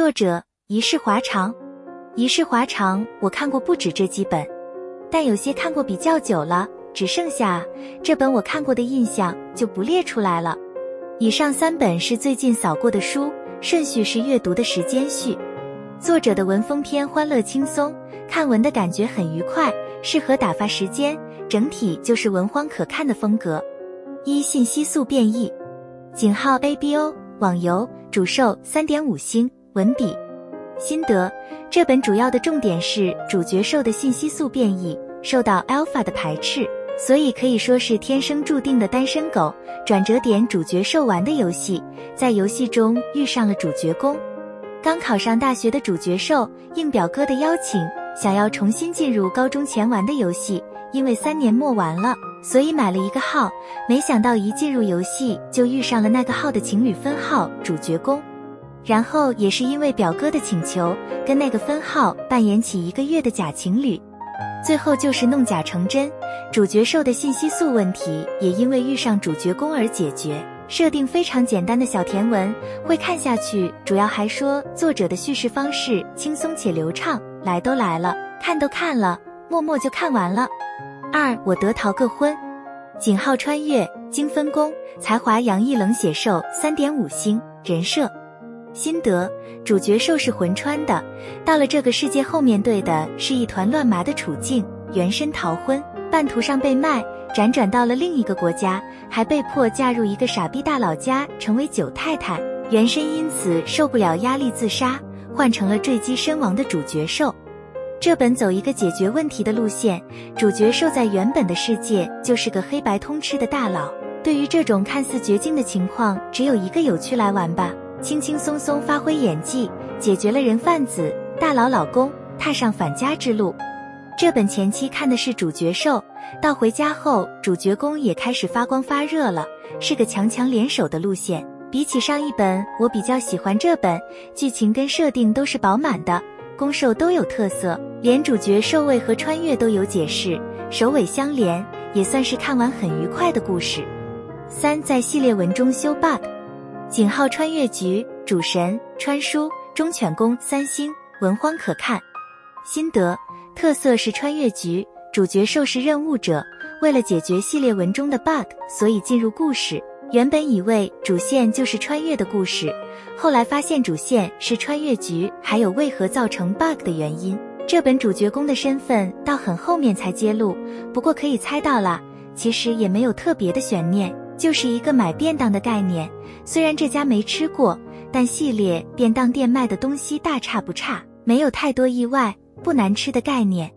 作者一世华长，一世华长，我看过不止这几本，但有些看过比较久了，只剩下这本我看过的印象就不列出来了。以上三本是最近扫过的书，顺序是阅读的时间序。作者的文风偏欢乐轻松，看文的感觉很愉快，适合打发时间，整体就是文荒可看的风格。一、信息素变异，井号 ABO 网游主售三点五星。文笔心得：这本主要的重点是主角兽的信息素变异，受到 Alpha 的排斥，所以可以说是天生注定的单身狗。转折点：主角兽玩的游戏，在游戏中遇上了主角攻。刚考上大学的主角兽应表哥的邀请，想要重新进入高中前玩的游戏，因为三年没玩了，所以买了一个号。没想到一进入游戏就遇上了那个号的情侣分号主角攻。然后也是因为表哥的请求，跟那个分号扮演起一个月的假情侣，最后就是弄假成真。主角兽的信息素问题也因为遇上主角攻而解决。设定非常简单的小甜文，会看下去。主要还说作者的叙事方式轻松且流畅，来都来了，看都看了，默默就看完了。二，我得逃个婚，井号穿越精分工，才华洋溢冷血兽三点五星人设。心得：主角兽是魂穿的，到了这个世界后面对的是一团乱麻的处境，原身逃婚，半途上被卖，辗转到了另一个国家，还被迫嫁入一个傻逼大佬家，成为九太太。原身因此受不了压力自杀，换成了坠机身亡的主角兽。这本走一个解决问题的路线，主角兽在原本的世界就是个黑白通吃的大佬。对于这种看似绝境的情况，只有一个有趣来玩吧。轻轻松松发挥演技，解决了人贩子大佬老公，踏上返家之路。这本前期看的是主角兽，到回家后主角攻也开始发光发热了，是个强强联手的路线。比起上一本，我比较喜欢这本，剧情跟设定都是饱满的，攻受都有特色，连主角兽位和穿越都有解释，首尾相连，也算是看完很愉快的故事。三，在系列文中修 bug。井号穿越局主神穿书忠犬攻三星文荒可看，心得特色是穿越局主角受是任务者，为了解决系列文中的 bug，所以进入故事。原本以为主线就是穿越的故事，后来发现主线是穿越局，还有为何造成 bug 的原因。这本主角攻的身份到很后面才揭露，不过可以猜到啦，其实也没有特别的悬念。就是一个买便当的概念，虽然这家没吃过，但系列便当店卖的东西大差不差，没有太多意外，不难吃的概念。